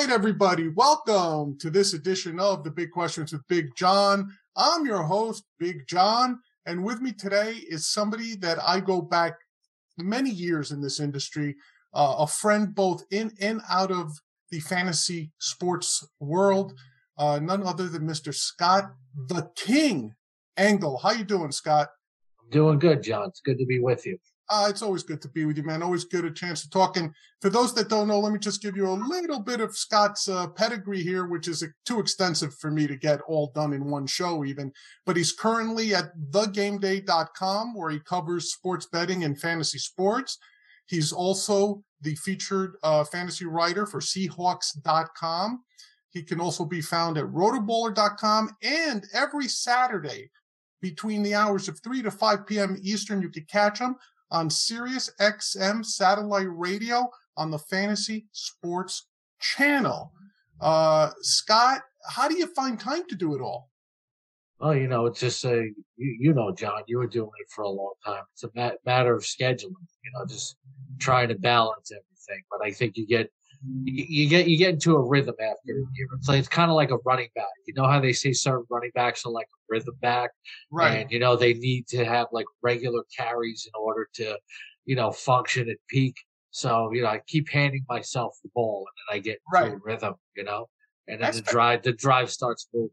Right, everybody, welcome to this edition of the Big Questions with Big John. I'm your host, Big John, and with me today is somebody that I go back many years in this industry, uh, a friend both in and out of the fantasy sports world, uh, none other than Mr. Scott the King Engel. How you doing, Scott? Doing good, John. It's good to be with you. Uh, it's always good to be with you, man. Always good a chance to talk. And for those that don't know, let me just give you a little bit of Scott's uh, pedigree here, which is uh, too extensive for me to get all done in one show, even. But he's currently at thegameday.com, where he covers sports betting and fantasy sports. He's also the featured uh, fantasy writer for Seahawks.com. He can also be found at rotoballer.com and every Saturday between the hours of 3 to 5 p.m. Eastern, you can catch him on Sirius XM satellite radio on the Fantasy Sports Channel. Uh, Scott, how do you find time to do it all? Well, you know, it's just a, you, you know, John, you were doing it for a long time. It's a ma- matter of scheduling, you know, just trying to balance everything. But I think you get, you, you get, you get into a rhythm after a year. It's kind of like a running back. You know how they say certain running backs are like a rhythm back? Right. And, you know, they need to have like regular carries in order to, you know, function at peak. So, you know, I keep handing myself the ball and then I get into Right. a rhythm, you know, and then That's the drive, the drive starts moving.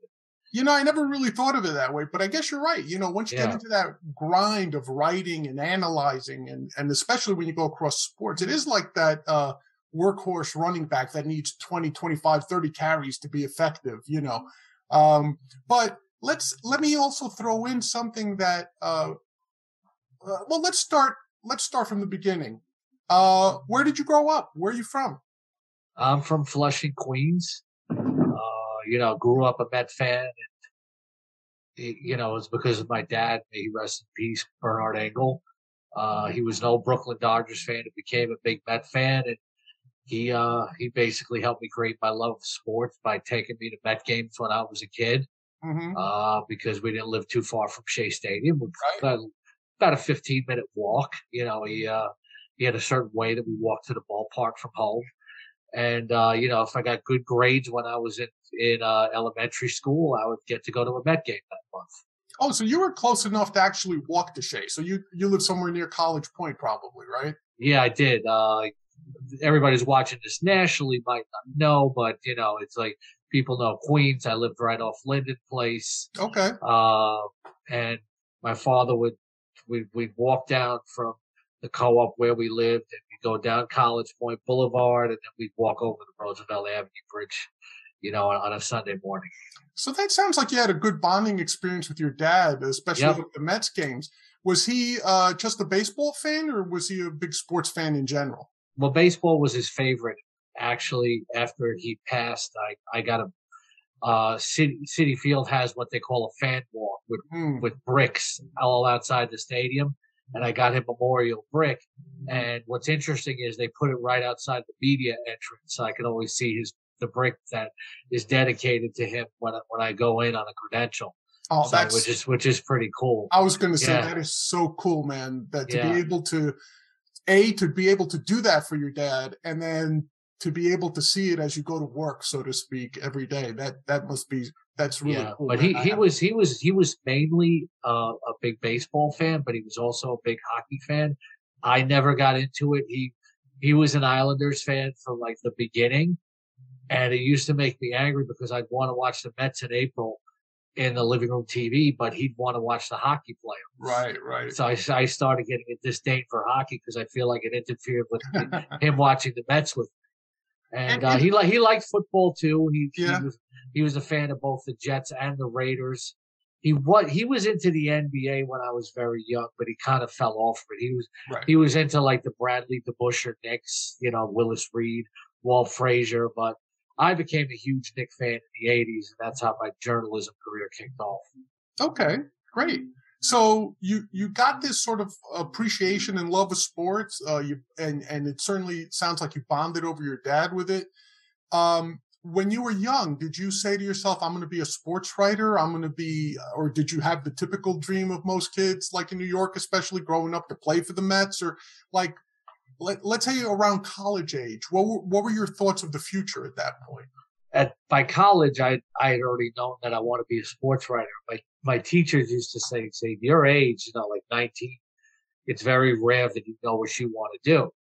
You know, I never really thought of it that way, but I guess you're right. You know, once you get into that grind of writing and analyzing, and and especially when you go across sports, it is like that uh, workhorse running back that needs 20, 25, 30 carries to be effective, you know. Um, but let's let me also throw in something that uh, uh, well, let's start let's start from the beginning. Uh, where did you grow up? Where are you from? I'm from Flushing, Queens. Uh, you know, grew up a Met fan, and you know, it's because of my dad. May he rest in peace, Bernard Engel. Uh, he was an old Brooklyn Dodgers fan and became a big Met fan, and he uh, he basically helped me create my love of sports by taking me to Met games when I was a kid. hmm Uh, because we didn't live too far from Shea Stadium, Right. about, about a 15 minute walk. You know, he uh, he had a certain way that we walked to the ballpark from home. And uh, you know, if I got good grades when I was in in uh, elementary school, I would get to go to a Met game that month. Oh, so you were close enough to actually walk to Shea. So you you live somewhere near College Point, probably, right? Yeah, I did. Uh, everybody's watching this nationally might not know, but you know, it's like people know Queens. I lived right off Linden Place. Okay. Uh, and my father would we we'd walk down from the co-op where we lived, and we'd go down College Point Boulevard, and then we'd walk over the Roosevelt Avenue Bridge, you know, on, on a Sunday morning. So that sounds like you had a good bonding experience with your dad, especially Yep. with the Mets games. Was he uh, just a baseball fan, or was he a big sports fan in general? Well, baseball was his favorite. Actually, after he passed, I I got a uh, City Citi Field has what they call a fan walk with Hmm. with bricks all outside the stadium, and I got him memorial brick. And what's interesting is they put it right outside the media entrance, so I can always see his the brick that is dedicated to him when I, when I go in on a credential. Oh, So, that's. which is which is pretty cool. I was going to say Yeah. that is so cool, man. That to Yeah. be able to, a to be able to do that for your dad, and then to be able to see it as you go to work, so to speak, every day. That that must be that's really yeah, cool. but he he was he was he was mainly uh, a big baseball fan, but he was also a big hockey fan. I never got into it. He he was an Islanders fan from like the beginning, and it used to make me angry because I'd want to watch the Mets in April in the living room TV, but he'd want to watch the hockey player. right, right. So I, I started getting a disdain for hockey because I feel like it interfered with him watching the Mets with me. And, And- uh, and- he like he liked football too. He, Yeah. he was he was a fan of both the Jets and the Raiders. He what he was into the NBA when I was very young, but he kind of fell off But He was Right. he was into like the Bradley DeBusschere Knicks, you know, Willis Reed, Walt Frazier, but I became a huge Knick fan in the '80s, and that's how my journalism career kicked off. Okay, great. So you you got this sort of appreciation and love of sports. Uh, you and and it certainly sounds like you bonded over your dad with it. Um, when you were young, did you say to yourself, "I'm going to be a sports writer"? I'm going to be, or did you have the typical dream of most kids, like in New York, especially growing up, to play for the Mets, or like let, let's say around college age, what were, what were your thoughts of the future at that point? At by college, I I had already known that I want to be a sports writer. My my teachers used to say, say your age, you know, like 19, it's very rare that you know what you want to do.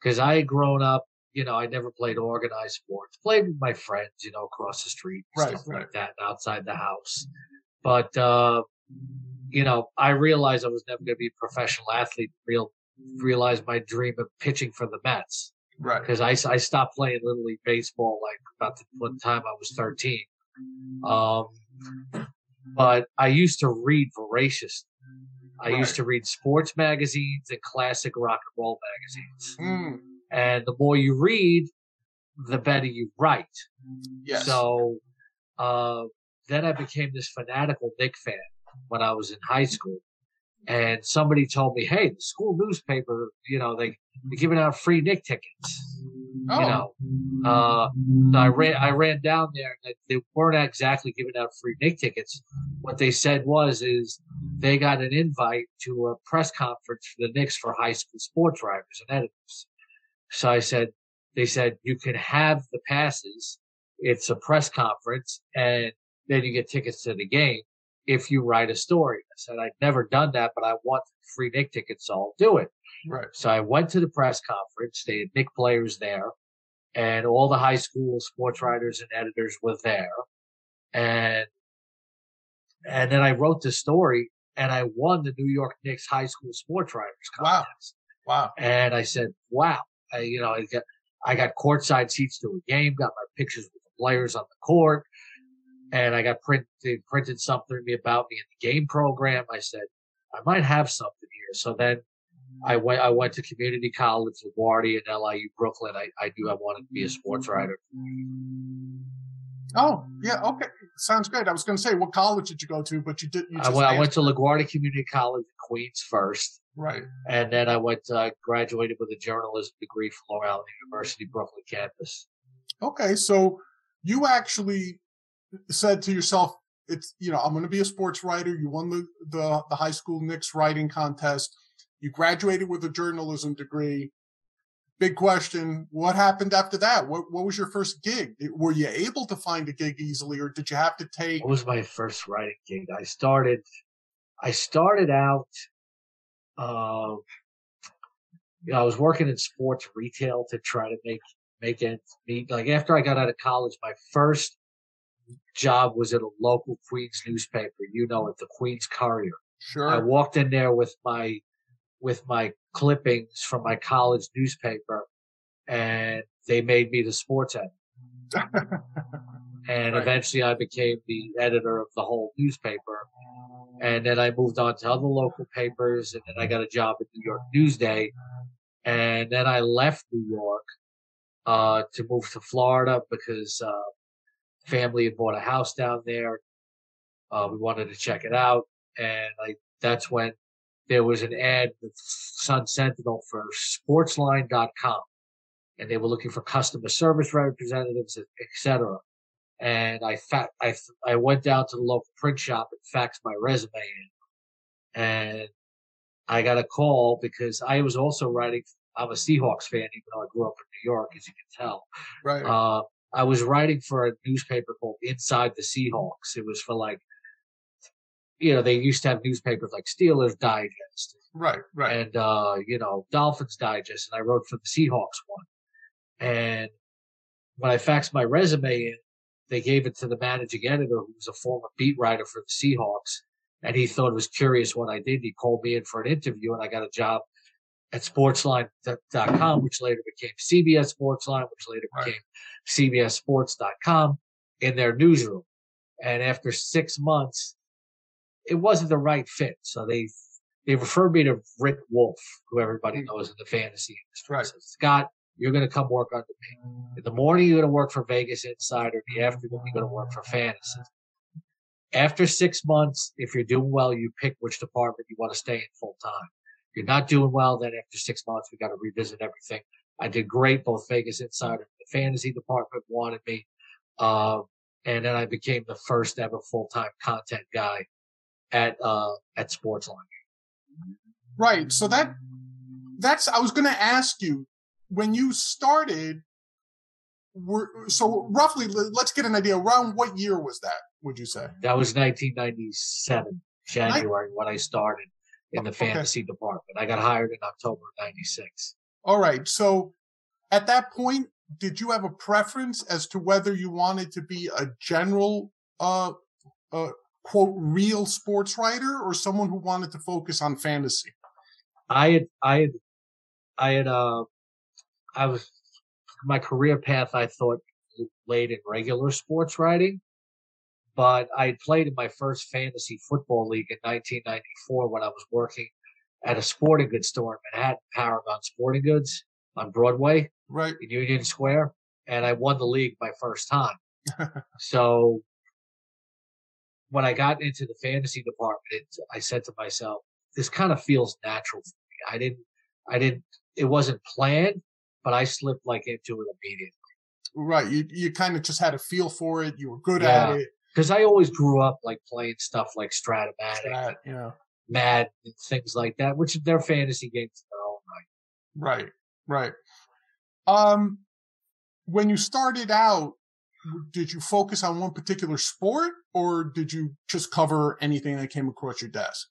Because I had grown up, you know, I never played organized sports. Played with my friends, you know, across the street, right, stuff right. like that, outside the house. But uh, you know, I realized I was never going to be a professional athlete. Real realized my dream of pitching for the Mets. Right. Because I, I stopped playing Little League Baseball like about the one time I was 13. Um, but I used to read voraciously. I right. used to read sports magazines and classic rock and roll magazines. Mm. And the more you read, the better you write. Yes. So uh, then I became this fanatical Knick fan when I was in high school. And somebody told me, hey, the school newspaper, you know, they, they're giving out free Knick tickets. Oh. You know, uh, so I ran, I ran down there and they weren't exactly giving out free Knick tickets. What they said was, is they got an invite to a press conference for the Knicks for high school sports writers and editors. So I said, they said, you can have the passes. It's a press conference and then you get tickets to the game if you write a story. I said, I'd never done that, but I want free Knick tickets, so I'll do it. Right. So I went to the press conference. They had Knick players there, and all the high school sports writers and editors were there. And and then I wrote the story, and I won the New York Knicks high school sports writers contest. Wow! Wow! And I said, "Wow!" I, you know, I got I got courtside seats to a game, got my pictures with the players on the court, and I got print they printed something to me about me in the game program. I said, I might have something here. So then I went I went to community college, LaGuardia and LIU Brooklyn. I, I knew I wanted to be a sports writer. Oh, yeah, okay. Sounds great. I was gonna say what college did you go to, but you did you I went, I went to LaGuardia Community College in Queens first. Right. And then I went uh, graduated with a journalism degree from Long Island University Brooklyn campus. Okay, so you actually said to yourself, it's you know I'm going to be a sports writer. You won the, the the high school Knicks writing contest. You graduated with a journalism degree. Big question: What happened after that? What what was your first gig? Were you able to find a gig easily, or did you have to take? What was my first writing gig? I started. I started out. Uh, you know, I was working in sports retail to try to make make ends meet. Like after I got out of college, my first job was at a local Queens newspaper. You know it, the Queens Courier. Sure. I walked in there with my with my clippings from my college newspaper, and they made me the sports editor. and right. eventually, I became the editor of the whole newspaper. And then I moved on to other local papers, and then I got a job at New York Newsday. And then I left New York uh, to move to Florida because uh, family had bought a house down there. Uh, we wanted to check it out, and like that's when there was an ad with Sun Sentinel for Sportsline.com, and they were looking for customer service representatives, etc. And I fa- I I went down to the local print shop and faxed my resume in, and I got a call because I was also writing. I'm a Seahawks fan, even though I grew up in New York, as you can tell. Right. Uh, I was writing for a newspaper called Inside the Seahawks. It was for like, you know, they used to have newspapers like Steelers Digest. Right, right. And, uh, you know, Dolphins Digest. And I wrote for the Seahawks one. And when I faxed my resume in, they gave it to the managing editor who was a former beat writer for the Seahawks. And he thought it was curious what I did. He called me in for an interview and I got a job at sportsline.com, which later became CBS Sportsline, which later right. became CBSSports.com in their newsroom. And after six months, it wasn't the right fit. So they, they referred me to Rick Wolf, who everybody hmm. knows in the fantasy industry. Right. Said, Scott, you're going to come work under me. In the morning, you're going to work for Vegas Insider. In the afternoon, you're going to work for Fantasy. After six months, if you're doing well, you pick which department you want to stay in full time you're not doing well, then after six months, we got to revisit everything. I did great. Both Vegas Insider and the fantasy department wanted me. Uh, and then I became the first ever full time content guy at, uh, at Sportsline. Right. So that, that's I was going to ask you when you started. Were, so roughly, let's get an idea. Around what year was that? Would you say that was 1997 January when I started in the okay. fantasy department? I got hired in October of '96. All right. So at that point, did you have a preference as to whether you wanted to be a general, uh, uh, quote, real sports writer or someone who wanted to focus on fantasy? I had, I had, I had, uh, I was, my career path, I thought laid in regular sports writing, but I played in my first fantasy football league in 1994 when I was working at a sporting goods store in Manhattan, Paragon Sporting Goods on Broadway, right in Union Square, and I won the league my first time. so when I got into the fantasy department, it, I said to myself, "This kind of feels natural for me." I didn't, I didn't. It wasn't planned, but I slipped like into it immediately. Right. You you kind of just had a feel for it. You were good yeah. at it. Because I always grew up like playing stuff like Strat-O-Matic, Strat, yeah, Mad, things like that, which they're fantasy games in their own right. Right. Right. Um, when you started out, did you focus on one particular sport or did you just cover anything that came across your desk?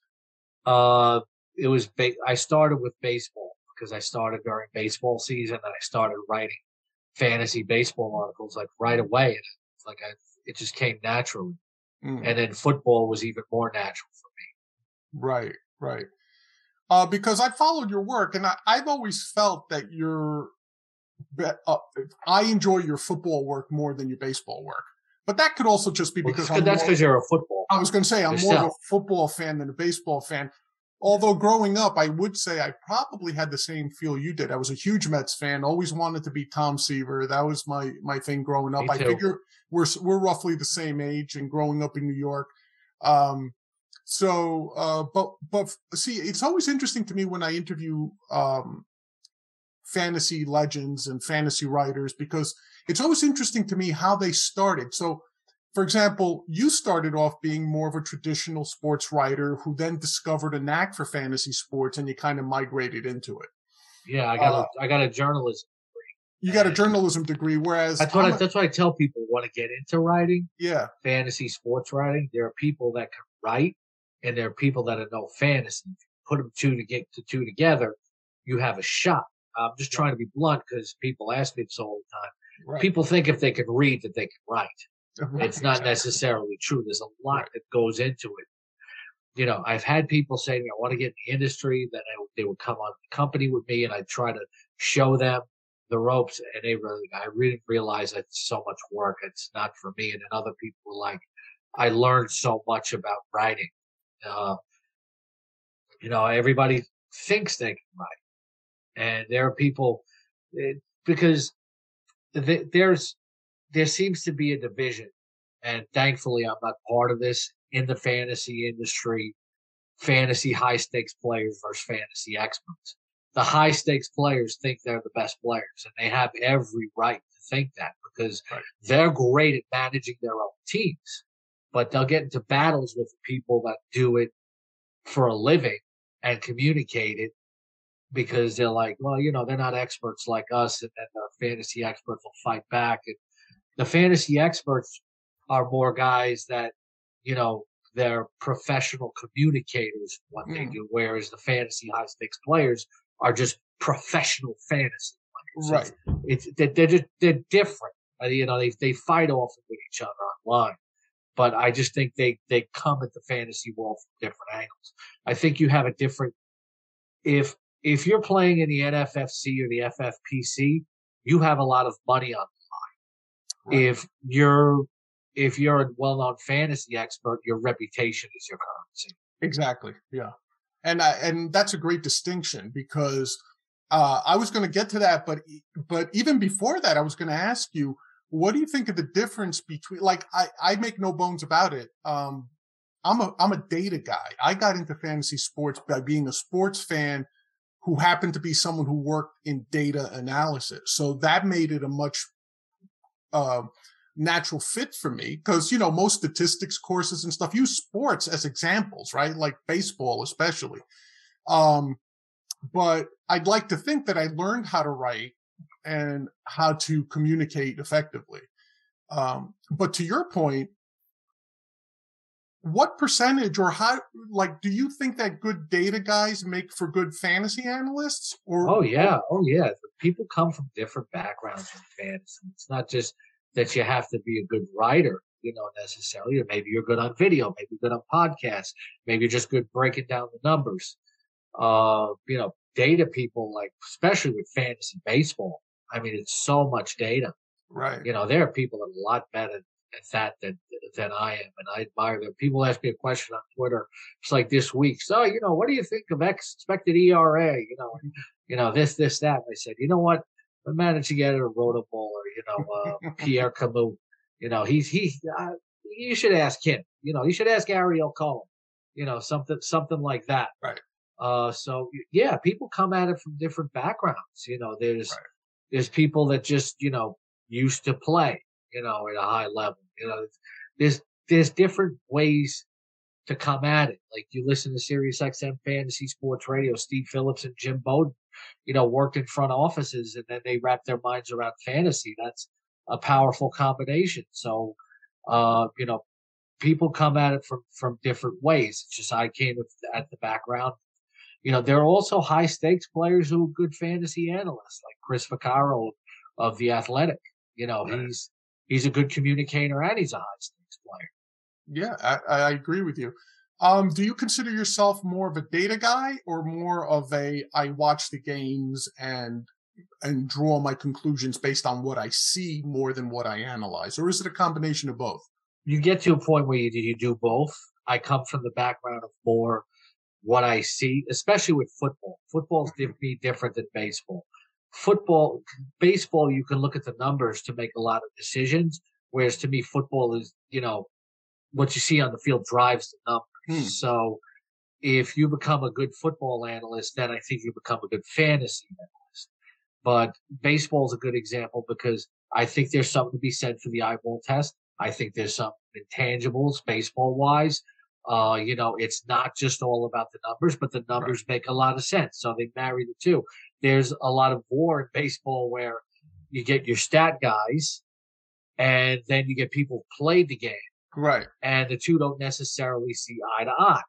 Uh, it was, ba- I started with baseball because I started during baseball season and I started writing fantasy baseball articles like right away. And it's like I, it just came naturally. Mm. And then football was even more natural for me. Right, right uh, because I followed your work and I, have always felt that you're, uh, I enjoy your football work more than your baseball work. But that could also just be because well, that's because you're a football. I was going to say I'm yourself. more of a football fan than a baseball fan. Although growing up, I would say I probably had the same feel you did. I was a huge Mets fan. Always wanted to be Tom Seaver. That was my my thing growing up. I figure we're we're roughly the same age, and growing up in New York, um, so, uh, but, but see, it's always interesting to me when I interview, um, fantasy legends and fantasy writers because it's always interesting to me how they started. So, for example, you started off being more of a traditional sports writer who then discovered a knack for fantasy sports and you kind of migrated into it. Yeah, I got uh, a, I got a journalism degree. You got a journalism degree, whereas that's what I, that's what I tell people want to get into writing. Yeah, fantasy sports writing. There are people that can write and there are people that are no fantasy. Put them two to get to two together, you have a shot. I'm just trying to be blunt because people ask me this all the time. Right. People think if they can read that they can write. Right. It's not necessarily true. There's a lot that goes into it. You know, I've had people say I want to get in the industry, that I, they would come on the company with me and I try to show them the ropes and they really, I really realize it's so much work. It's not for me. And then other people were like, I learned so much about writing uh, you know, everybody thinks they can write, and there are people it, because th- there's there seems to be a division, and thankfully I'm not part of this in the fantasy industry. Fantasy high stakes players versus fantasy experts. The high stakes players think they're the best players, and they have every right to think that because right. they're great at managing their own teams but they'll get into battles with people that do it for a living and communicate it because they're like, well, you know, they're not experts like us, and then the fantasy experts will fight back. And the fantasy experts are more guys that, you know, they're professional communicators what mm. they do, whereas the fantasy high stakes players are just professional fantasy players. Right. It's, it's they're just they're different. Uh, you know, they they fight off with each other online but I just think they they come at the fantasy world from different angles. I think you have a different if if you're playing in the NFFC or the FFPC, you have a lot of money on. Right. If you're if you're a well-known fantasy expert, your reputation is your currency. Exactly. Yeah, and I, and that's a great distinction because uh, I was going to get to that, but but even before that, I was going to ask you what do you think of the difference between like I, I make no bones about it. Um, I'm a I'm a data guy. I got into fantasy sports by being a sports fan who happened to be someone who worked in data analysis. So that made it a much uh, natural fit for me because you know most statistics courses and stuff use sports as examples, right? Like baseball, especially. Um, but I'd like to think that I learned how to write and how to communicate effectively. Um, but to your point, what percentage or how like do you think that good data guys make for good fantasy analysts or? Oh yeah. Oh yeah. People come from different backgrounds in fantasy. It's not just that you have to be a good writer you know necessarily or maybe you're good on video maybe you're good on podcasts maybe you're just good breaking down the numbers. Uh you know data people like especially with fantasy baseball i mean it's so much data. Right. You know there are people that are a lot better at that than than I am, and I admire them. People ask me a question on Twitter. It's like this week. So you know, what do you think of expected ERA? You know, you know this, this, that. And I said, you know what? The managing editor wrote a ball, or you know, uh, Pierre Camus. You know, he's he. Uh, you should ask him. You know, you should ask Ariel Cohen. You know, something something like that. Right. Uh, so yeah, people come at it from different backgrounds. You know, there's right. there's people that just you know used to play you know, at a high level. You know, there's there's different ways to come at it. Like you listen to Sirius XM Fantasy Sports Radio, Steve Phillips and Jim Bowden, you know, worked in front offices and then they wrap their minds around fantasy. That's a powerful combination. So, uh, you know, people come at it from from different ways. It's just I came at the background. You know, there are also high stakes players who are good fantasy analysts, like Chris Vaccaro of the Athletic. You know, right. he's he's a good communicator and he's a high stakes player. Yeah, I, I agree with you. Um, do you consider yourself more of a data guy or more of a I watch the games and and draw my conclusions based on what I see more than what I analyze, or is it a combination of both? You get to a point where you, you do both. I come from the background of more what I see, especially with football. Football's mm-hmm. different than baseball football, baseball, you can look at the numbers to make a lot of decisions. Whereas to me, football is, you know, what you see on the field drives the numbers. Hmm. So if you become a good football analyst, then I think you become a good fantasy analyst. But baseball is a good example because I think there's something to be said for the eyeball test. I think there's some intangibles baseball wise. Uh, you know, it's not just all about the numbers, but the numbers right. make a lot of sense. So they marry the two there's a lot of war in baseball where you get your stat guys and then you get people who played the game. Right. And the two don't necessarily see eye to eye.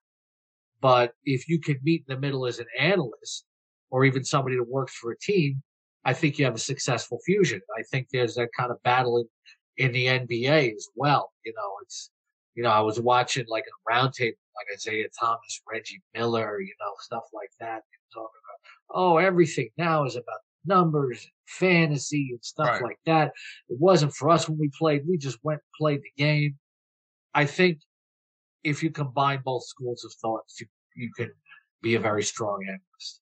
But if you can meet in the middle as an analyst or even somebody that works for a team, I think you have a successful fusion. I think there's that kind of battle in, in the NBA as well. You know, it's, you know, I was watching like a roundtable, like Isaiah Thomas, Reggie Miller, you know, stuff like that, talking about, oh, everything now is about numbers and fantasy and stuff right. like that. It wasn't for us when we played. We just went and played the game. I think if you combine both schools of thoughts, you, you can be a very strong analyst.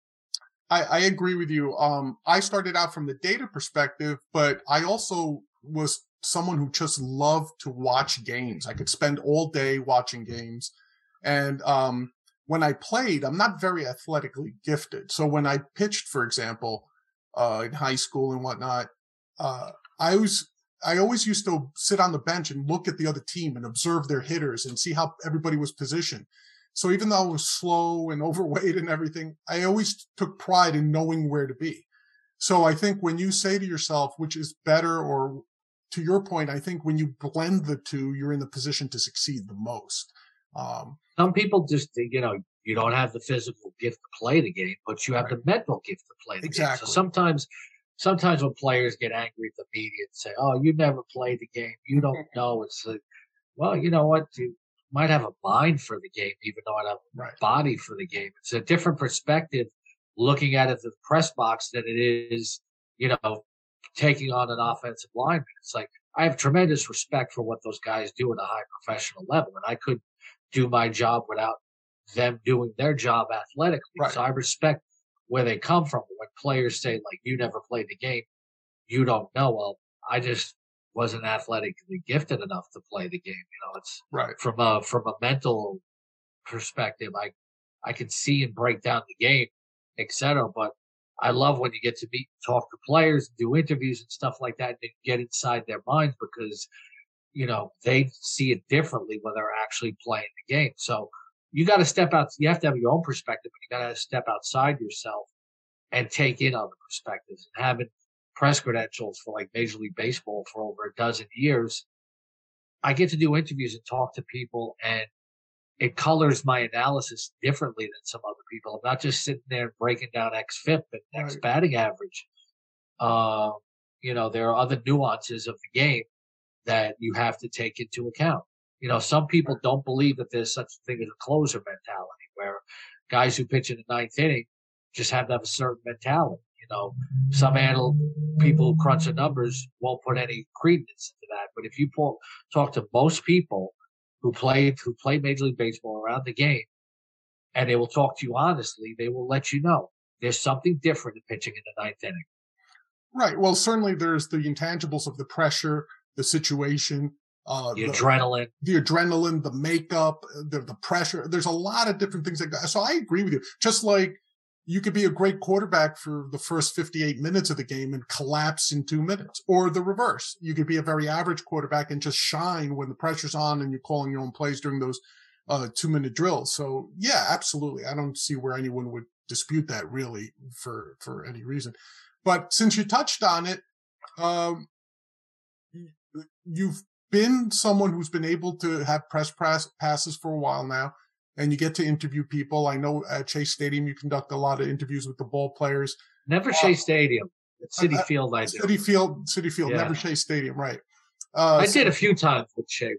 I, I agree with you. Um, I started out from the data perspective, but I also was someone who just loved to watch games. I could spend all day watching games. And um, when I played, I'm not very athletically gifted. So when I pitched, for example, uh, in high school and whatnot, uh, I was, I always used to sit on the bench and look at the other team and observe their hitters and see how everybody was positioned. So even though I was slow and overweight and everything, I always took pride in knowing where to be. So I think when you say to yourself, which is better or to your point, I think when you blend the two, you're in the position to succeed the most. Um, Some people just, you know, you don't have the physical gift to play the game, but you have right. the mental gift to play the exactly. game. So sometimes, sometimes when players get angry at the media and say, "Oh, you never played the game, you don't know," it's like, well, you know what? You might have a mind for the game, even though I have a right. body for the game. It's a different perspective looking at it the press box than it is, you know, taking on an offensive lineman. It's like I have tremendous respect for what those guys do at a high professional level, and I could do my job without them doing their job athletically. Right. So I respect where they come from. When players say like, "You never played the game, you don't know," well, I just wasn't athletically gifted enough to play the game. You know, it's right from a from a mental perspective. I I can see and break down the game, etc. But I love when you get to meet, and talk to players, do interviews and stuff like that, and get inside their minds because you know, they see it differently when they're actually playing the game. So you got to step out. You have to have your own perspective, but you got to step outside yourself and take in other perspectives and having press credentials for like Major League Baseball for over a dozen years, I get to do interviews and talk to people and it colors my analysis differently than some other people. I'm not just sitting there breaking down XFIP and X batting average. Uh, you know, there are other nuances of the game that you have to take into account. You know, some people don't believe that there's such a thing as a closer mentality where guys who pitch in the ninth inning just have to have a certain mentality. You know, some anal people who crunch the numbers won't put any credence into that. But if you pull, talk to most people who play who play Major League Baseball around the game, and they will talk to you honestly, they will let you know there's something different in pitching in the ninth inning. Right. Well, certainly there's the intangibles of the pressure, the situation, uh, the, the, adrenaline, the adrenaline, the makeup, the, the pressure. There's a lot of different things that go. So I agree with you. Just like you could be a great quarterback for the first 58 minutes of the game and collapse in two minutes or the reverse. You could be a very average quarterback and just shine when the pressure's on and you're calling your own plays during those uh, two minute drills. So yeah, absolutely. I don't see where anyone would dispute that really for, for any reason. But since you touched on it, um, you've been someone who's been able to have press pass, passes for a while now, and you get to interview people. I know at Chase Stadium you conduct a lot of interviews with the ball players. Never uh, Shea Stadium. At Citi uh, Field, I do. Citi Field, Citi Field, yeah. never Chase Stadium, right? Uh, I so, did a few times with Shea,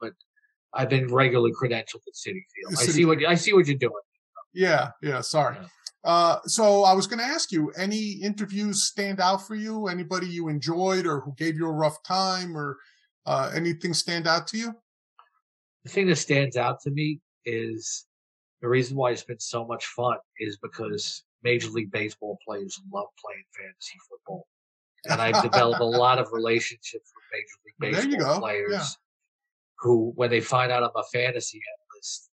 but I've been regularly credentialed at Citi Field. Citi I see what I see what you're doing. Yeah, yeah. Sorry. Yeah. Uh, so I was going to ask you, any interviews stand out for you? Anybody you enjoyed or who gave you a rough time or uh, anything stand out to you? The thing that stands out to me is the reason why it's been so much fun is because Major League Baseball players love playing fantasy football. And I've developed a lot of relationships with Major League Baseball players yeah. who, when they find out I'm a fantasy analyst,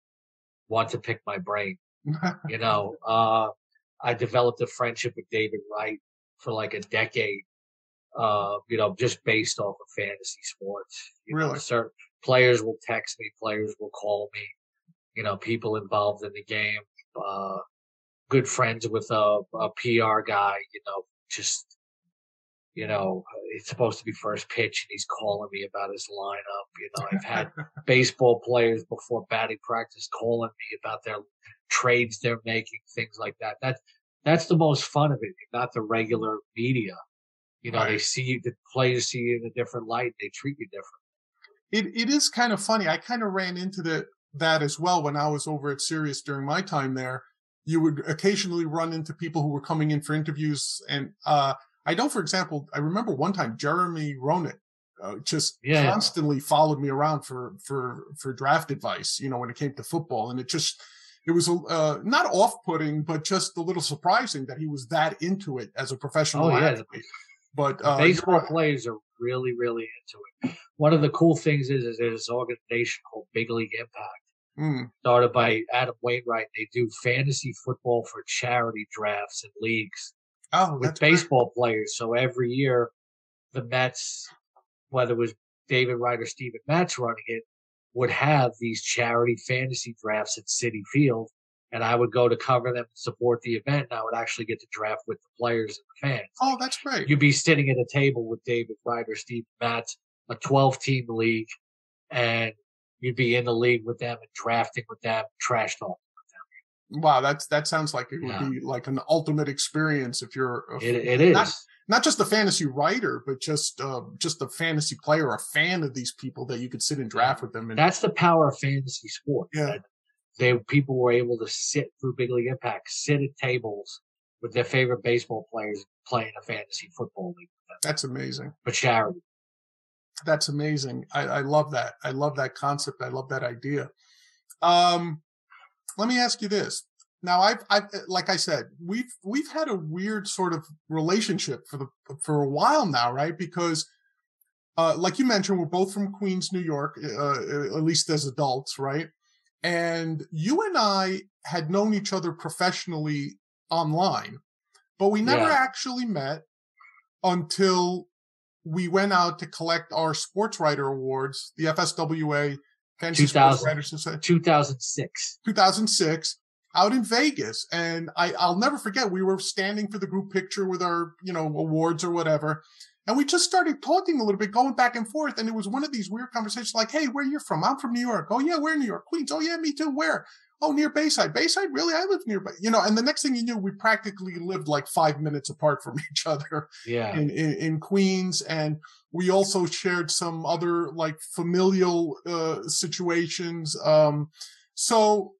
want to pick my brain. you know, uh, I developed a friendship with David Wright for like a decade uh, you know, just based off of fantasy sports. You really? Know, certain players will text me, players will call me, you know, people involved in the game, uh, good friends with a, a PR guy, you know, just, you know, it's supposed to be first pitch and he's calling me about his lineup. You know, I've had baseball players before batting practice calling me about their trades they're making, things like that. That's, that's the most fun of it, not the regular media. You know, right. they see you, the players see you in a different light. They treat you different. It it is kind of funny. I kind of ran into the that as well when I was over at Sirius during my time there. You would occasionally run into people who were coming in for interviews, and uh, I know, for example, I remember one time Jeremy Roenick uh, just yeah, constantly followed me around for for for draft advice. You know, when it came to football, and it just it was uh, not off-putting, but just a little surprising that he was that into it as a professional oh, athlete. Yeah. But uh, baseball players are really, really into it. One of the cool things is, is there's this organization called Big League Impact, mm. started by Adam Wainwright. They do fantasy football for charity drafts and leagues oh, with baseball great. players. So every year, the Mets, whether it was David Wright or Steven Matz running it, would have these charity fantasy drafts at Citi Field and I would go to cover them and support the event. And I would actually get to draft with the players and the fans. Oh, that's great. You'd be sitting at a table with David Wright, Steve Matz, a 12 team league, and you'd be in the league with them and drafting with them, trash talking with them. Wow, that's that sounds like it would yeah. be like an ultimate experience if you're. A, it, it is. Not, not just a fantasy writer, but just uh, just a fantasy player, a fan of these people that you could sit and draft with them. And, That's the power of fantasy sport. Yeah, they people were able to sit through big league impact, sit at tables with their favorite baseball players playing a fantasy football league. That's amazing. For charity. That's amazing. I, I love that. I love that concept. I love that idea. Um, let me ask you this. Now, I've, I've, like I said, we've, we've had a weird sort of relationship for the, for a while now, right? Because, uh, like you mentioned, we're both from Queens, New York, uh, at least as adults, right? And you and I had known each other professionally online, but we never yeah. actually met until we went out to collect our sports writer awards, the FSWA Fantasy Sports Writers Society. 2006. 2006. out in Vegas. And I, I'll never forget, we were standing for the group picture with our, you know, awards or whatever. And we just started talking a little bit, going back and forth. And it was one of these weird conversations like, Hey, where you from? I'm from New York. Oh, yeah, we're in New York. Queens. Oh, yeah, me too. Where? Oh, near Bayside. Bayside? Really? I live nearby. You know, and the next thing you knew, we practically lived like five minutes apart from each other. Yeah. In, in, in Queens. And we also shared some other like familial uh, situations. Um, so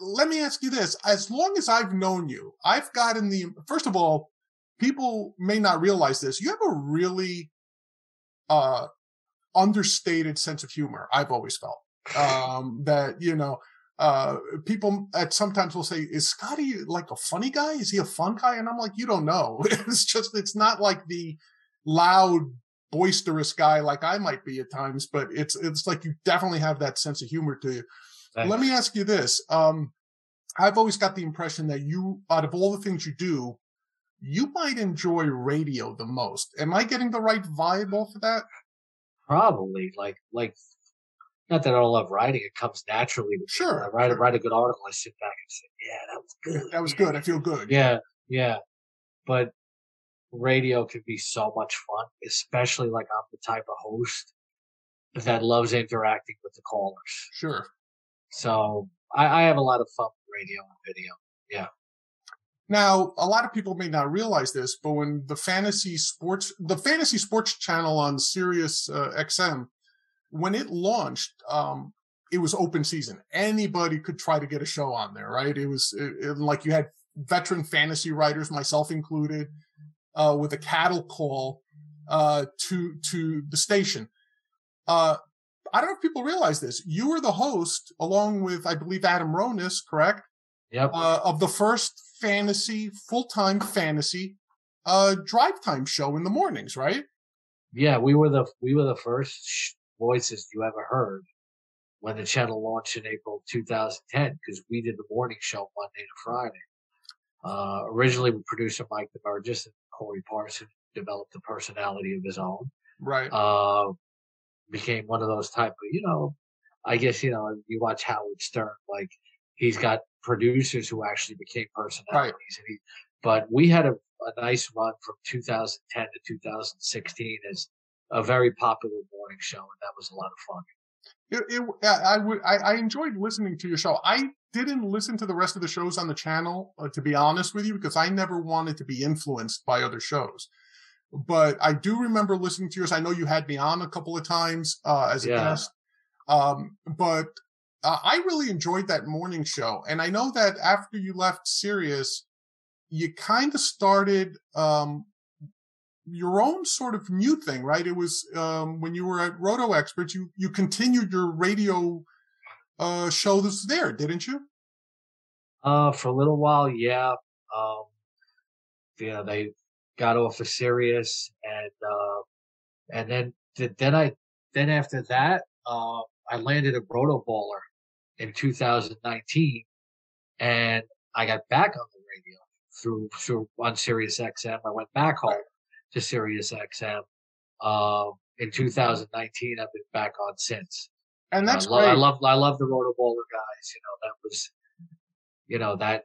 let me ask you this. As long as I've known you, I've gotten the, first of all, people may not realize this. You have a really, uh, understated sense of humor. I've always felt, um, that, you know, uh, people at sometimes will say, is Scotty like a funny guy? Is he a fun guy? And I'm like, you don't know. It's just, it's not like the loud, boisterous guy like I might be at times, but it's, it's like you definitely have that sense of humor to you. Thanks. Let me ask you this. Um, I've always got the impression that you, out of all the things you do, you might enjoy radio the most. Am I getting the right vibe off of that? Probably like like not that I don't love writing; it comes naturally. To. Sure, I write write a good article. I sit back and say, "Yeah, that was good. That was good. I feel good. Yeah, yeah. But radio can be so much fun, especially like I'm the type of host that loves interacting with the callers. Sure. So I, I have a lot of fun with radio and video. Yeah. Now, a lot of people may not realize this, but when the fantasy sports, the fantasy sports channel on Sirius uh, XM, when it launched, um, it was open season. Anybody could try to get a show on there, right? It was it, it- like you had veteran fantasy writers, myself included, uh, with a cattle call uh, to to the station. Uh, I don't know if people realize this. You were the host, along with I believe Adam Ronis, correct? Yep. uh, of the first fantasy full-time fantasy uh drive time show in the mornings right yeah, we were the we were the first voices you ever heard when the channel launched in April 2010 because we did the morning show Monday to Friday. Uh, originally, with producer Mike DeBurgess and Corey Parson developed a personality of his own. right Uh, became one of those type of you know, I guess you know you watch Howard Stern like he's got producers who actually became personalities, and he. But we had a, a nice run from 2010 to 2016 as a very popular morning show, and that was a lot of fun. it, it, I would I, I enjoyed listening to your show. I didn't listen to the rest of the shows on the channel uh, to be honest with you because i never wanted to be influenced by other shows. But i do remember listening to yours. I know you had me on a couple of times uh, as a Yeah. guest. Um, but uh, i really enjoyed that morning show. And i know that after you left sirius you kind of started um, your own sort of new thing, right? It was um, when you were at Roto Experts, you you continued your radio uh, show that's there, didn't you? Uh, for a little while, yeah. Um, know, they got off of Sirius, and uh, and then th- then I then after that, uh, I landed a Roto Baller in 2019, and I got back on the radio through through on Sirius XM. I went back home to Sirius XM. Um, in 2019, I've been back on since. And that's I, lo- great. I love I love the Roto Baller guys. You know that was, you know that,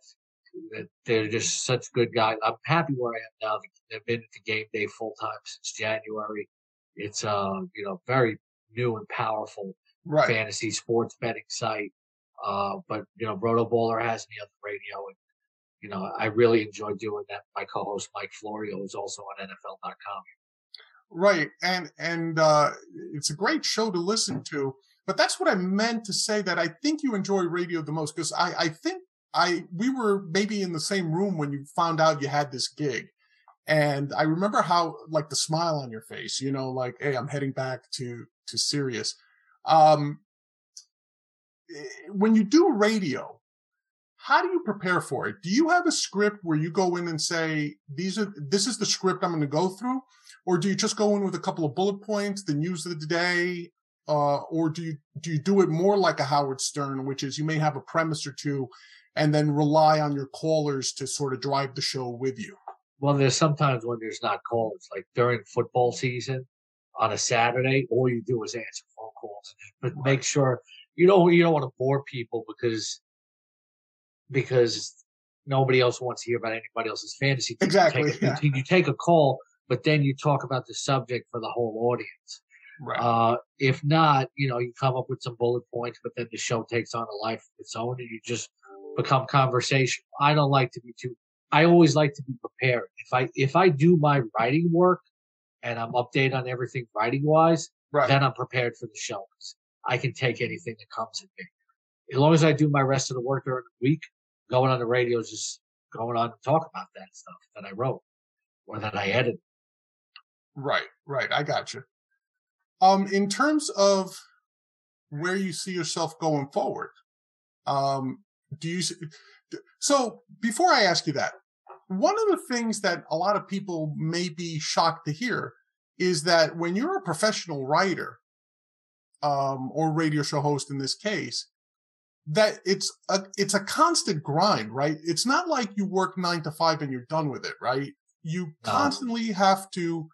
that they're just such good guys. I'm happy where I am now. I've been at the game day full time since January. It's uh you know very new and powerful right. fantasy sports betting site. Uh, but you know Roto Baller has me on the radio, and you know I really enjoy doing that. My co-host Mike Florio is also on NFL.com. Right. And and uh it's a great show to listen to. But that's what I meant to say that I think you enjoy radio the most because I, I think I we were maybe in the same room when you found out you had this gig. And I remember how like the smile on your face, you know, like, hey, I'm heading back to to Sirius. Um eh, when you do radio, how do you prepare for it? Do you have a script where you go in and say, these are this is the script I'm going to go through? or do you just go in with a couple of bullet points, the news of the day, uh, or do you do you do it more like a Howard Stern, which is you may have a premise or two, and then rely on your callers to sort of drive the show with you? Well, there's sometimes when there's not calls, like during football season on a Saturday, all you do is answer phone calls, but make sure you don't you don't want to bore people because because nobody else wants to hear about anybody else's fantasy. team. Exactly, You take, yeah. you, take a call, but then you talk about the subject for the whole audience. Right. Uh, if not, you know, you come up with some bullet points, but then the show takes on a life of its own and you just become conversation. I don't like to be too, I always like to be prepared. If I, if I do my writing work and I'm updated on everything writing wise, right. then I'm prepared for the show. I can take anything that comes at me. As long as I do my rest of the work during the week, going on the radio just going on to talk about that stuff that I wrote or that I edited. Right, right. I got you. Um, in terms of where you see yourself going forward, um, do you? So before I ask you that, one of the things that a lot of people may be shocked to hear is that when you're a professional writer, um, or radio show host in this case, that it's a it's a constant grind, right? It's not like you work nine to five and you're done with it, right? You constantly have to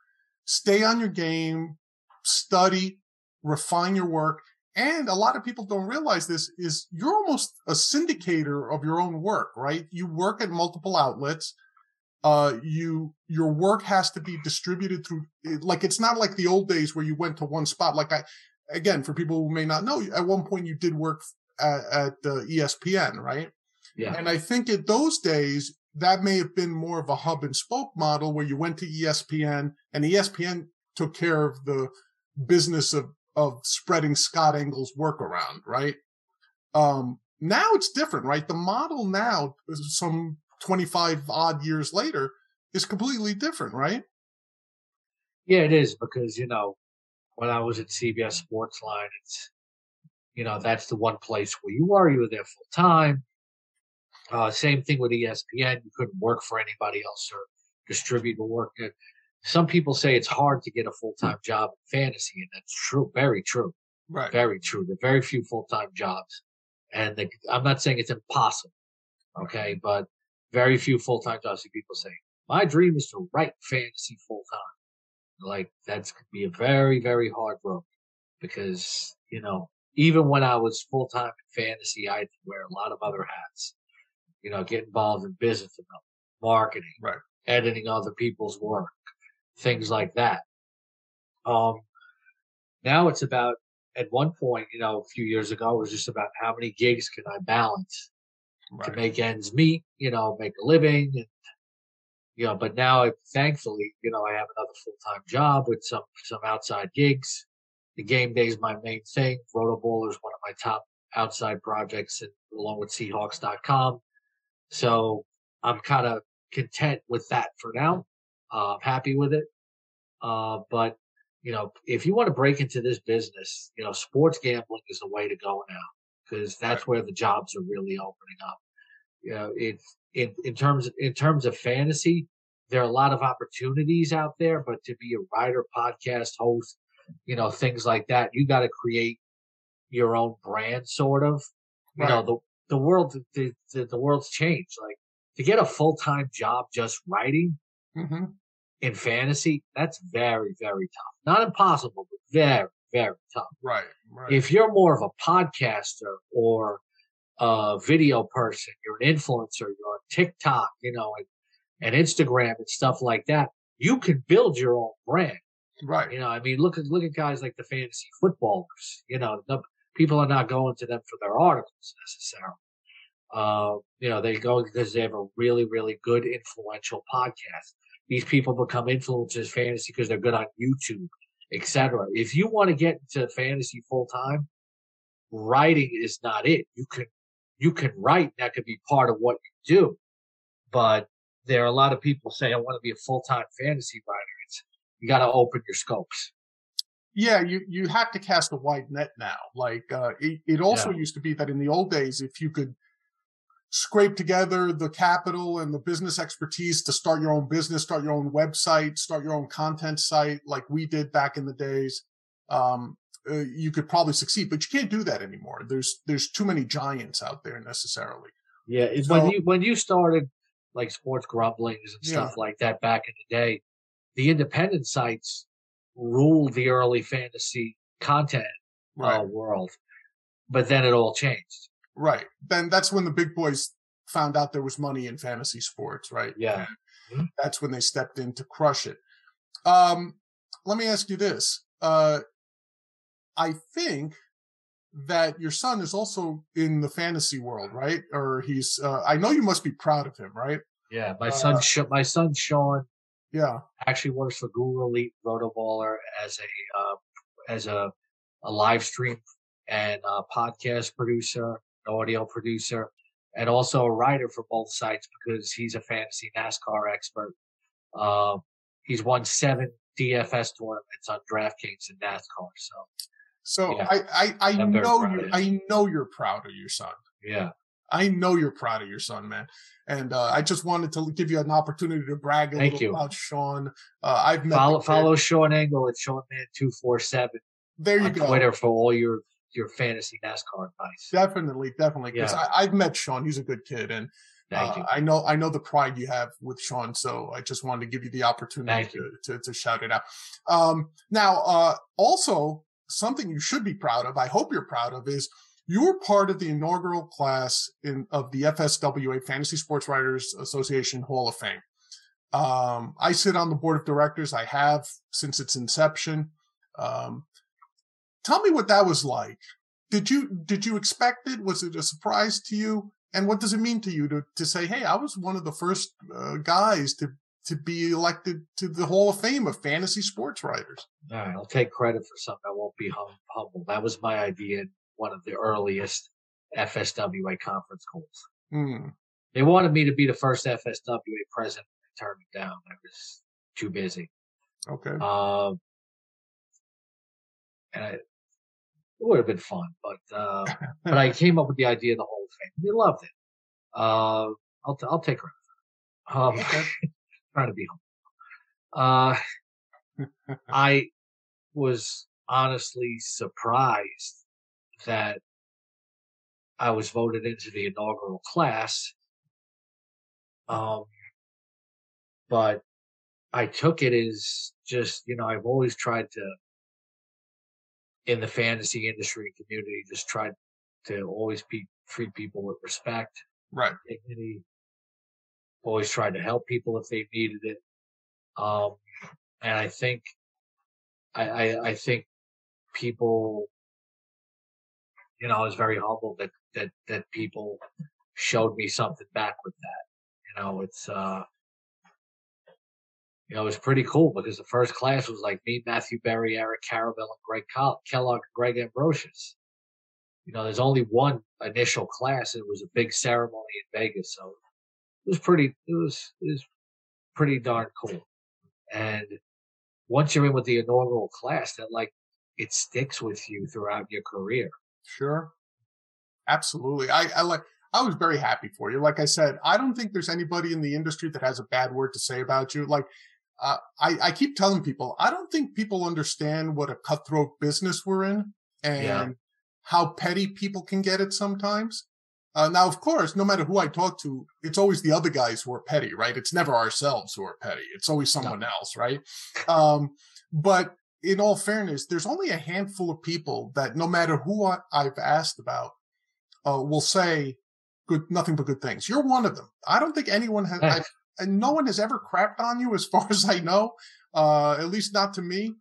stay on your game, study, refine your work. And a lot of people don't realize this is you're almost a syndicator of your own work, right? You work at multiple outlets. Uh, you, your work has to be distributed through, like, it's not like the old days where you went to one spot. Like I, again, for people who may not know, at one point you did work at, at uh, ESPN, right? Yeah. And I think in those days, that may have been more of a hub and spoke model where you went to ESPN and ESPN took care of the business of, of spreading Scott Engel's work around, right? Um, now it's different, right? The model now, some 25 odd years later, is completely different, right? Yeah, it is because, you know, when I was at CBS Sportsline, it's, you know, that's the one place where you are. You were there full time. Uh, same thing with ESPN. You couldn't work for anybody else or distribute the work. Some people say it's hard to get a full time job in fantasy, and that's true. Very true. Right. Very true. There are very few full time jobs. And the, I'm not saying it's impossible. Okay. But very few full time jobs. People say, my dream is to write fantasy full time. Like that's could be a very, very hard road because, you know, even when I was full time in fantasy, I had to wear a lot of other hats. You know, get involved in business development, marketing, Right. editing other people's work, things like that. Um, now it's about at one point, you know, a few years ago, it was just about how many gigs can I balance to make ends meet, you know, make a living, and you know. But now, I, thankfully, you know, I have another full time job with some some outside gigs. The game day is my main thing. Rotoball is one of my top outside projects, and along with Seahawks.com. So I'm kind of content with that for now. Uh, I'm happy with it. Uh, but you know, if you want to break into this business, you know, sports gambling is the way to go now because that's where the jobs are really opening up. You know, it's in, in terms of, in terms of fantasy, there are a lot of opportunities out there, but to be a writer, podcast host, you know, things like that, you got to create your own brand, sort of. You know, the the world the, the the world's changed. Like to get a full time job just writing hmm in fantasy, that's very very tough. Not impossible, but very very tough Right. Right. if you're more of a podcaster or a video person, you're an influencer, you're on TikTok, you know, and, and Instagram and stuff like that, you can build your own brand. Right. You know, I mean, look at look at guys like the fantasy footballers. You know, the, people are not going to them for their articles necessarily. Uh, you know, they go because they have a really, really good influential podcast. These people become influencers fantasy because they're good on YouTube, etc. If you want to get into fantasy full time, writing is not it. You can you can write. That could be part of what you do, but there are a lot of people say, "I want to be a full time fantasy writer." You got to open your scopes. Yeah, you you have to cast a wide net now. Like uh, it, it also Yeah. used to be that in the old days, if you could scrape together the capital and the business expertise to start your own business, start your own website, start your own content site, like we did back in the days, um, uh, you could probably succeed. But you can't do that anymore. There's there's too many giants out there necessarily. Yeah, So- when you when you started like sports grumblings and stuff like that back in the day, the independent sites ruled the early fantasy content Right. uh, world, but then it all changed. Right. Then that's when the big boys found out there was money in fantasy sports, right? Yeah. And that's when they stepped in to crush it. Um, let me ask you this. Uh, I think that your son is also in the fantasy world, right? Or he's, uh, I know you must be proud of him, right? Yeah. My son, Uh, my son Sean Yeah. actually works for Google Elite Roto Baller as a uh, as a a live stream and a podcast producer, an audio producer, and also a writer for both sites because he's a fantasy NASCAR expert. Um, he's won seven DFS tournaments on DraftKings and NASCAR. So So Yeah. I, I, I know you. I know you're proud of your son. yeah, I know you're proud of your son, man. And uh, I just wanted to give you an opportunity to brag a Thank little you. about Sean. Uh, I've met follow follow Sean Engel at SeanMan two four seven There you on go. Twitter for all your your fantasy NASCAR advice. Definitely, definitely. Because Yeah. I've met Sean. He's a good kid, and Thank uh, you. I know I know the pride you have with Sean. So I just wanted to give you the opportunity to, to to shout it out. Um, now, uh, also something you should be proud of. I hope you're proud of is you were part of the inaugural class in of the FSWA Fantasy Sports Writers Association Hall of Fame. Um, I sit on the board of directors. I have since its inception. Um, tell me what that was like. Did you did you expect it? Was it a surprise to you? And what does it mean to you to to say, "Hey, I was one of the first uh, guys to to be elected to the Hall of Fame of fantasy sports writers"? All right, I'll take credit for something. I won't be hum- humble. That was my idea one of the earliest FSWA conference calls. Hmm. They wanted me to be the first FSWA president. I turned it down. I was too busy. Okay. Um, and I, it would have been fun, but uh, but I came up with the idea of the of Fame. They loved it. Uh, I'll t- I'll take it. Um, Okay. trying to be humble. Uh, I was honestly surprised that I was voted into the inaugural class. Um, but I took it as just, you know, I've always tried to, in the fantasy industry community, just tried to always be, treat people with respect Right. dignity. Always tried to help people if they needed it. Um, and I think, I, I, I think people, you know, I was very humbled that, that, that people showed me something back with that. You know, it's, uh, you know, it was pretty cool because the first class was like me, Matthew Berry, Eric Karabell, and Greg Col- Kellogg, and Greg Ambrosius. You know, there's only one initial class. It was a big ceremony in Vegas, so it was pretty. It was it was pretty darn cool. And once you're in with the inaugural class, that like it sticks with you throughout your career. Sure. Absolutely. I, I like, I was very happy for you. Like I said, I don't think there's anybody in the industry that has a bad word to say about you. Like, uh, I, I keep telling people, I don't think people understand what a cutthroat business we're in and Yeah. how petty people can get it sometimes. Uh, now, of course, no matter who I talk to, it's always the other guys who are petty, right? It's never ourselves who are petty. It's always someone else, right? Um, but in all fairness, there's only a handful of people that no matter who I, I've asked about, uh, will say good, nothing but good things. You're one of them. I don't think anyone has, I, Thanks. and no one has ever crapped on you as far as I know, uh, at least not to me.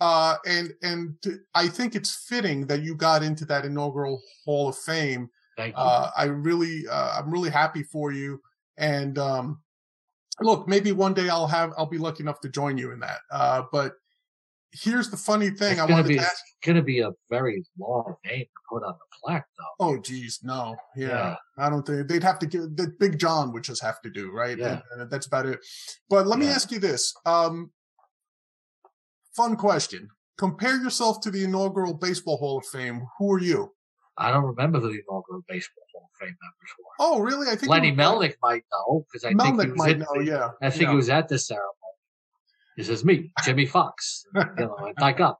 Uh, and, and I think it's fitting that you got into that inaugural Hall of Fame Thank you. uh, I really, uh, I'm really happy for you. And um, look, maybe one day I'll have, I'll be lucky enough to join you in that. Uh, but here's the funny thing: it's I gonna wanted be to it's gonna be a very long name to put on the plaque, though. Oh, geez, no, yeah, Yeah. I don't think they'd have to give that. Big John would just have to do right, Yeah. and, and that's about it. But let me ask you this: um, fun question. Compare yourself to the inaugural Baseball Hall of Fame. Who are you? I don't remember who the inaugural baseball Hall of Fame members were. Oh, really? I think Lenny Melnick might know because I think he was might in know. Yeah, I think yeah. he was at the ceremony. This is me, Jimmie Foxx. you know, and Ty Cobb,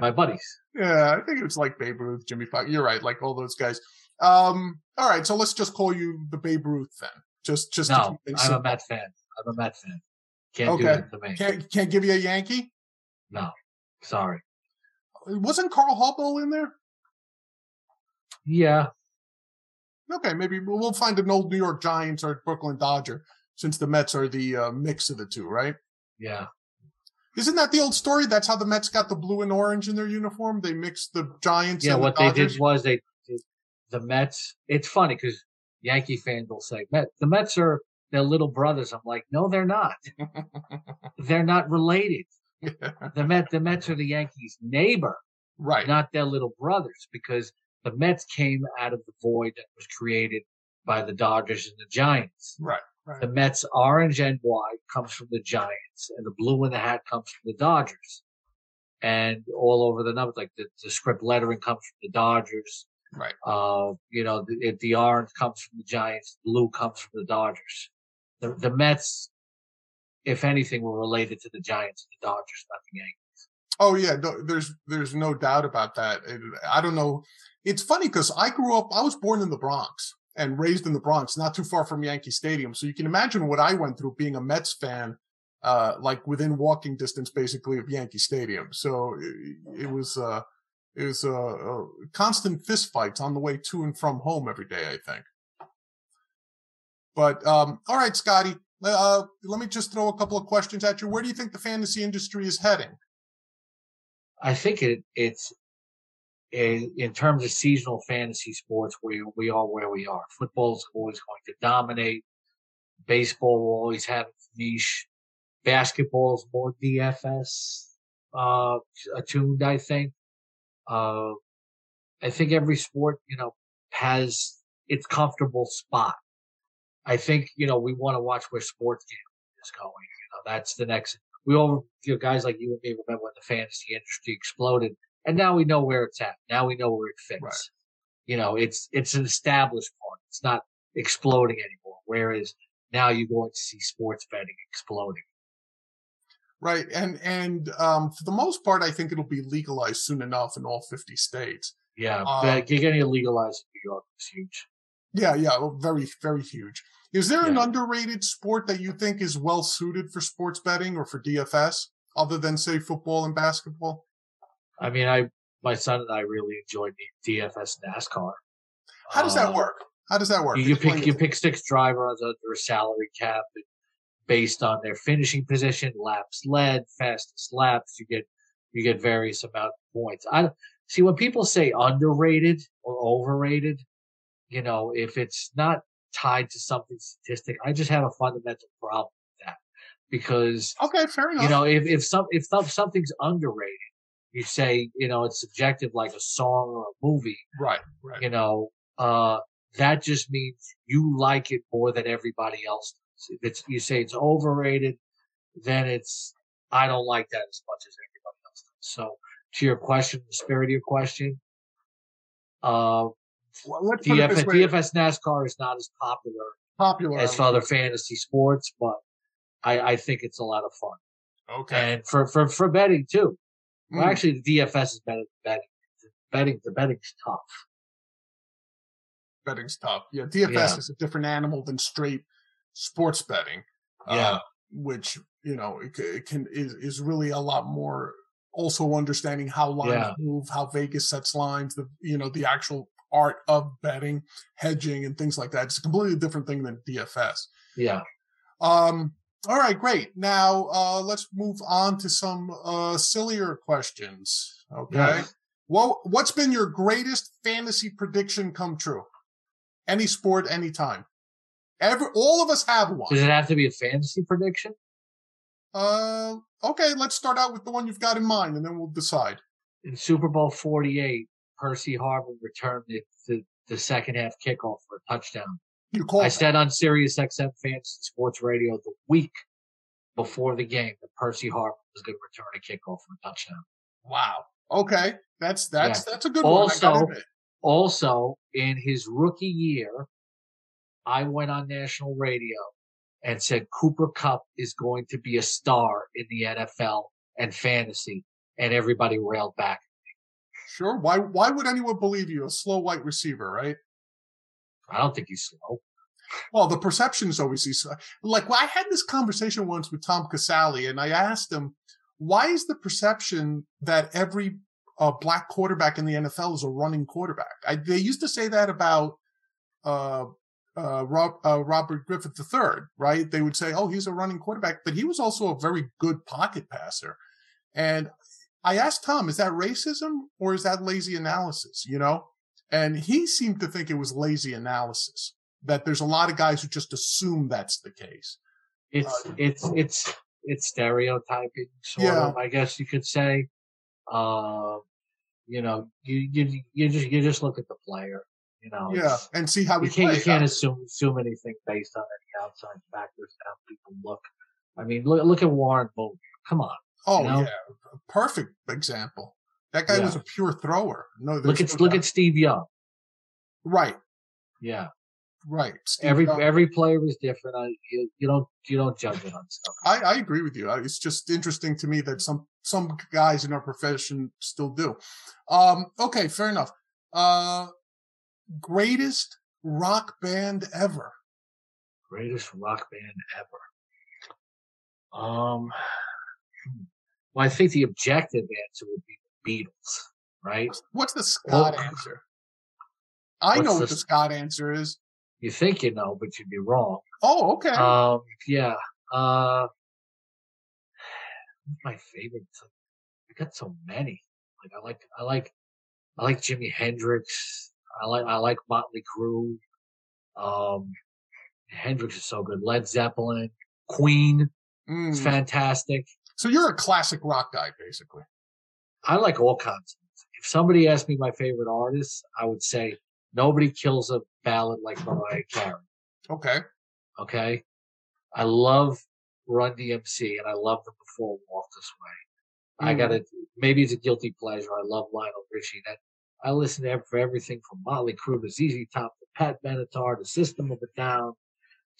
my buddies. Yeah, I think it was like Babe Ruth, Jimmie Foxx. You're right, like all those guys. Um, all right, so let's just call you the Babe Ruth then. Just, just No, I'm a simple. Met fan. I'm a Met fan. Can't do Okay. that to me. Can't can't give you a Yankee. No, sorry. Wasn't Carl Hubbell in there? Yeah, Okay, maybe we'll find an old New York Giants or Brooklyn Dodger since the Mets are the uh, mix of the two, right? Yeah. Isn't that the old story? That's how the Mets got the blue and orange in their uniform. They mixed the Giants. Yeah, what the they did was they the Mets. It's funny because Yankee fans will say Met, the Mets are their little brothers. I'm like, no, they're not. they're not related. the Met the Mets are the Yankees' neighbor, right? Not their little brothers, because the Mets came out of the void that was created by the Dodgers and the Giants. Right. Right. The Mets orange and white comes from the Giants, and the blue in the hat comes from the Dodgers. And all over the numbers, like the, the script lettering comes from the Dodgers. Right. Uh, you know, the, the orange comes from the Giants, blue comes from the Dodgers. The, the Mets, if anything, were related to the Giants and the Dodgers, not the Yankees. Oh yeah, there's there's no doubt about that. I don't know. It's funny because I grew up. I was born in the Bronx, and raised in the Bronx, not too far from Yankee Stadium. So you can imagine what I went through being a Mets fan, uh, like within walking distance, basically, of Yankee Stadium. So it, it was, uh, it was, uh, constant fistfights on the way to and from home every day, I think. But, um, all right, Scotty, uh, let me just throw a couple of questions at you. Where do you think the fantasy industry is heading? I think it, it's in terms of seasonal fantasy sports, we we are where we are. Football is always going to dominate. Baseball will always have its niche. Basketball is more DFS uh, attuned, I think. Uh, I think every sport, you know, has its comfortable spot. I think, you know, we want to watch where sports gambling is going. You know, that's the next. We all, you know, guys like you and me remember when the fantasy industry exploded and now we know where it's at. Now we know where it fits. Right. You know, it's it's an established part. It's not exploding anymore. Whereas now you're going to see sports betting exploding. Right, and and um, for the most part, I think it'll be legalized soon enough in all 50 states. Yeah, um, getting it legalized in New York is huge. Yeah, yeah, very, very huge. Is there yeah. an underrated sport that you think is well suited for sports betting or for DFS, other than say football and basketball? I mean, I my son and I really enjoyed the DFS NASCAR. How does that um, work? How does that work? You, you pick you pick six drivers under a salary cap based on their finishing position, laps led, fastest laps. You get you get various amount of points. I see when people say underrated or overrated. You know, if it's not tied to something statistic, I just have a fundamental problem with that because okay, fair enough. You know, if if some if something's underrated you say, you know, it's subjective like a song or a movie. Right, right. You know, uh, that just means you like it more than everybody else does. If it's, you say it's overrated, then it's, I don't like that as much as everybody else does. So to your question, the spirit of your question, uh, well, DFS, DFS NASCAR is not as popular, popular as for other fantasy sports, but I, I think it's a lot of fun. Okay. And for, for, for betting too. Well, mm. actually, the DFS is better than betting. Betting, the betting's tough. Betting's tough. Yeah, DFS yeah. is a different animal than straight sports betting. Yeah, uh, which you know it, it, can is is really a lot more. Also understanding how lines yeah. move, how Vegas sets lines, the you know the actual art of betting, hedging, and things like that. It's a completely different thing than DFS. Yeah. Um, all right, great. Now uh, let's move on to some uh, sillier questions. Okay. Yeah. Well, what's been your greatest fantasy prediction come true? Any sport, anytime. Every all of us have one. Does it have to be a fantasy prediction? Uh, okay. Let's start out with the one you've got in mind, and then we'll decide. In Super Bowl Forty Eight, Percy Harvin returned the, the, the second half kickoff for a touchdown. You called. I said on Sirius XM Fantasy Sports Radio the week before the game that Percy Harvin was going to return a kickoff for a touchdown. Wow. Okay, that's that's yeah. that's a good also, one. Also, also in his rookie year, I went on national radio and said Cooper Kupp is going to be a star in the NFL and fantasy, and everybody railed back. Sure. Why? Why would anyone believe you? A slow white receiver, right? I don't think he's slow. Well, the perception is always he's like. Well, I had this conversation once with Tom Casale, and I asked him, "Why is the perception that every uh, black quarterback in the NFL is a running quarterback?" I, they used to say that about uh, uh, Rob, uh, Robert Griffin III, right? They would say, oh, he's a running quarterback, but he was also a very good pocket passer. And I asked Tom, is that racism or is that lazy analysis? You know, and he seemed to think it was lazy analysis. That there's a lot of guys who just assume that's the case. It's uh, it's it's it's stereotyping, sort yeah. of. I guess you could say. Uh, you know, you you you just you just look at the player. You know, yeah, and see how you can't you can't assume assume anything based on any outside factors. How people look. I mean, look look at Warren Moon. Come on. Oh you know? yeah, perfect example. That guy yeah. was a pure thrower. No, look at no look at Steve Young. Right. Yeah. Right. Steve every Young. every player was different. I, you, you don't you don't judge it on stuff. I, I agree with you. It's just interesting to me that some some guys in our profession still do. Um, okay, fair enough. Uh, greatest rock band ever. Greatest rock band ever. Um, well, I think the objective answer would be Beatles, right? What's the Scott well, answer? I know what the, Scott answer is. You think you know, but you'd be wrong. Oh, okay. Um, yeah. Uh, my favorite? I got so many. Like I like, I like, I like Jimi Hendrix. I like, I like Motley Crue. Um, Hendrix is so good. Led Zeppelin, Queen, mm. it's fantastic. So you're a classic rock guy, basically. I like all kinds. If somebody asked me my favorite artist, I would say nobody kills a ballad like Mariah Carey. Okay. Okay. I love Run DMC and I love them before Walk This Way. Mm. I gotta, Maybe it's a guilty pleasure. I love Lionel Richie. That I listen to for everything from Motley Crue to ZZ Top to Pat Benatar to System of a Down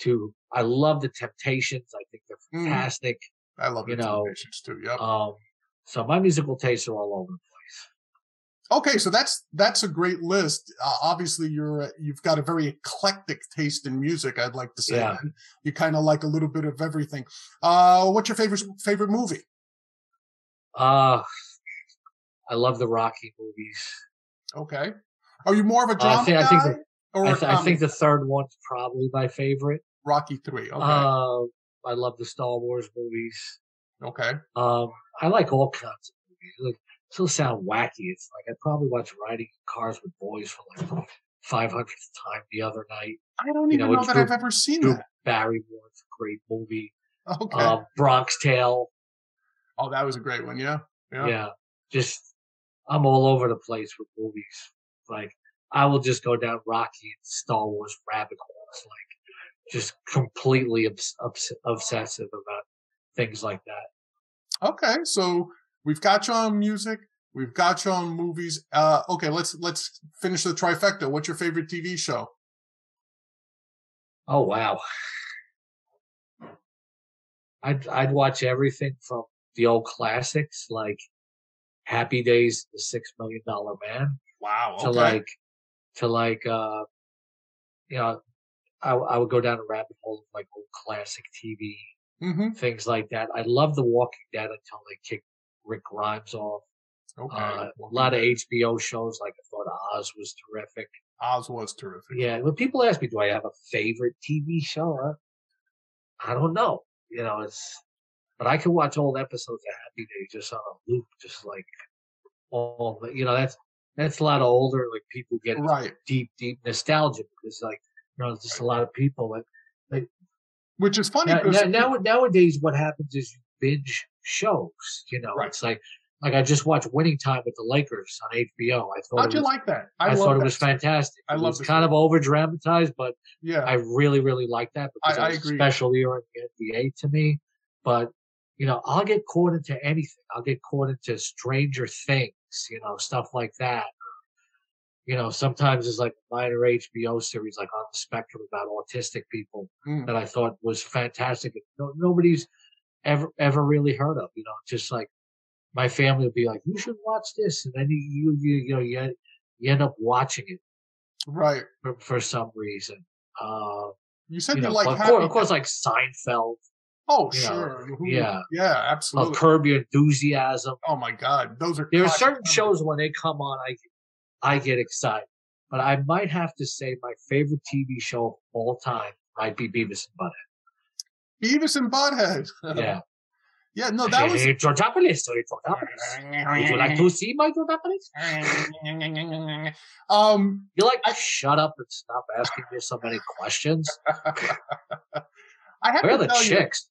to I love the Temptations. I think they're mm. fantastic. Mm. I love you know, too. Yep. Um, so my musical tastes are all over the place. Okay, so that's that's a great list. Uh, obviously, you're you've got a very eclectic taste in music. I'd like to say yeah. you kind of like a little bit of everything. Uh, what's your favorite favorite movie? Uh I love the Rocky movies. Okay, are you more of a drama uh, I think, guy? I think the, or I, th- I think the third one's probably my favorite. Rocky three. Okay. Uh, I love the Star Wars movies. Okay. Um, I like all kinds of movies. Like, still sound wacky. It's like I probably watched Riding in Cars with Boys for like the 500th time the other night. I don't even know, know that Drew, I've ever seen Drew that. Barrymore, it's a great movie. Okay. Um, Bronx Tale. Oh, that was a great one. Yeah. Yeah. Yeah. Just, I'm all over the place with movies. Like, I will just go down Rocky and Star Wars rabbit holes. Like, just completely obs- obs- obsessive about things like that. Okay, so we've got you on music, we've got you on movies. Uh, okay, let's let's finish the trifecta. What's your favorite TV show? Oh wow, I'd I'd watch everything from the old classics like Happy Days, The Six Million Dollar Man. Wow. Okay. To like to like uh you know I, I would go down a rabbit hole of like old classic TV, mm-hmm. things like that. I love The Walking Dead until they kicked Rick Grimes off. Okay. Uh, a lot of HBO shows, like I thought Oz was terrific. Oz was terrific. Yeah. When people ask me, do I have a favorite TV show? Huh? I don't know. You know, it's, but I can watch old episodes of Happy Days just on a loop, just like all, you know, that's, that's a lot of older, like people get right. deep, deep nostalgia because like you know, just a lot of people that, like, which is funny. Now, now, nowadays, what happens is you binge shows. You know, right. it's like like I just watched Winning Time with the Lakers on HBO. I thought. How'd you was, like that? I, I thought it was fantastic. I love it. kind of over dramatized, but yeah, I really really like that because I, I agree. special year in the NBA to me. But you know, I'll get caught into anything. I'll get caught into Stranger Things. You know, stuff like that you know, sometimes it's like minor HBO series, like on the spectrum about autistic people mm. that I thought was fantastic. No, nobody's ever, ever really heard of, you know, just like my family would be like, you should watch this. And then you, you, you, you know, you, you end up watching it. Right. For, for some reason. Uh, you said you, know, like, of course, of course, like Seinfeld. Oh, sure. Know, yeah. Yeah, absolutely. Curb Your Enthusiasm. Oh my God. Those are, there are certain shows when they come on, I I get excited. but I might have to say my favorite TV show of all time might be Beavis and Butthead. Beavis and Butthead. Yeah. yeah, no, that was. Hey, Georgiopolis, hey, Georgiopolis. Would you like to see my Georgiopolis? um, You're like, shut up and stop asking me so many questions. I have Where are to the tell you, chicks?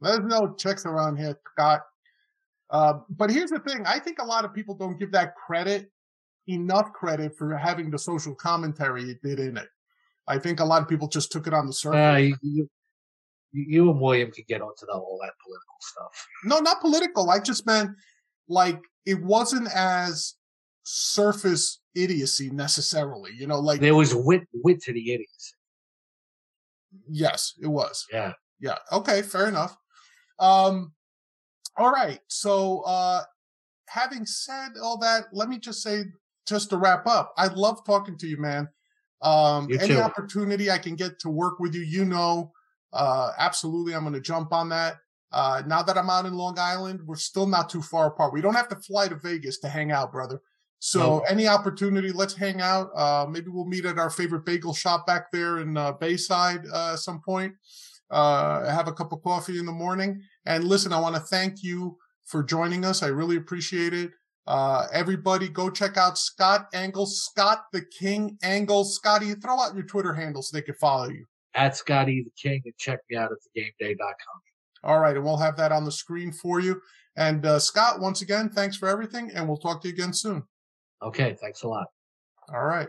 There's no chicks around here, Scott. Uh, but here's the thing: I think a lot of people don't give that credit enough credit for having the social commentary it did in it. I think a lot of people just took it on the surface. Uh, you, you, and William can get onto the, all that political stuff. no, not political. I just meant like it wasn't as surface idiocy necessarily. You know, like There was wit, wit to the idiots. yes, it was. Yeah. Yeah. Okay. Fair enough. Um, all right. So, uh, having said all that, let me just say, just to wrap up, I love talking to you, man. Um, You any too. opportunity I can get to work with you, you know, uh, absolutely, I'm going to jump on that. Uh, now that I'm out in Long Island, we're still not too far apart. We don't have to fly to Vegas to hang out, brother. So Nope. any opportunity, let's hang out. Uh, maybe we'll meet at our favorite bagel shop back there in uh, Bayside uh, at some point uh, have a cup of coffee in the morning. And listen, I want to thank you for joining us. I really appreciate it. Uh, everybody go check out Scott Engel, Scott the King Engel. Scotty, throw out your Twitter handle so they can follow you. At Scotty the King and check me out at thegameday.com. All right. And we'll have that on the screen for you. And uh, Scott, once again, thanks for everything. And we'll talk to you again soon. Okay. Thanks a lot. All right.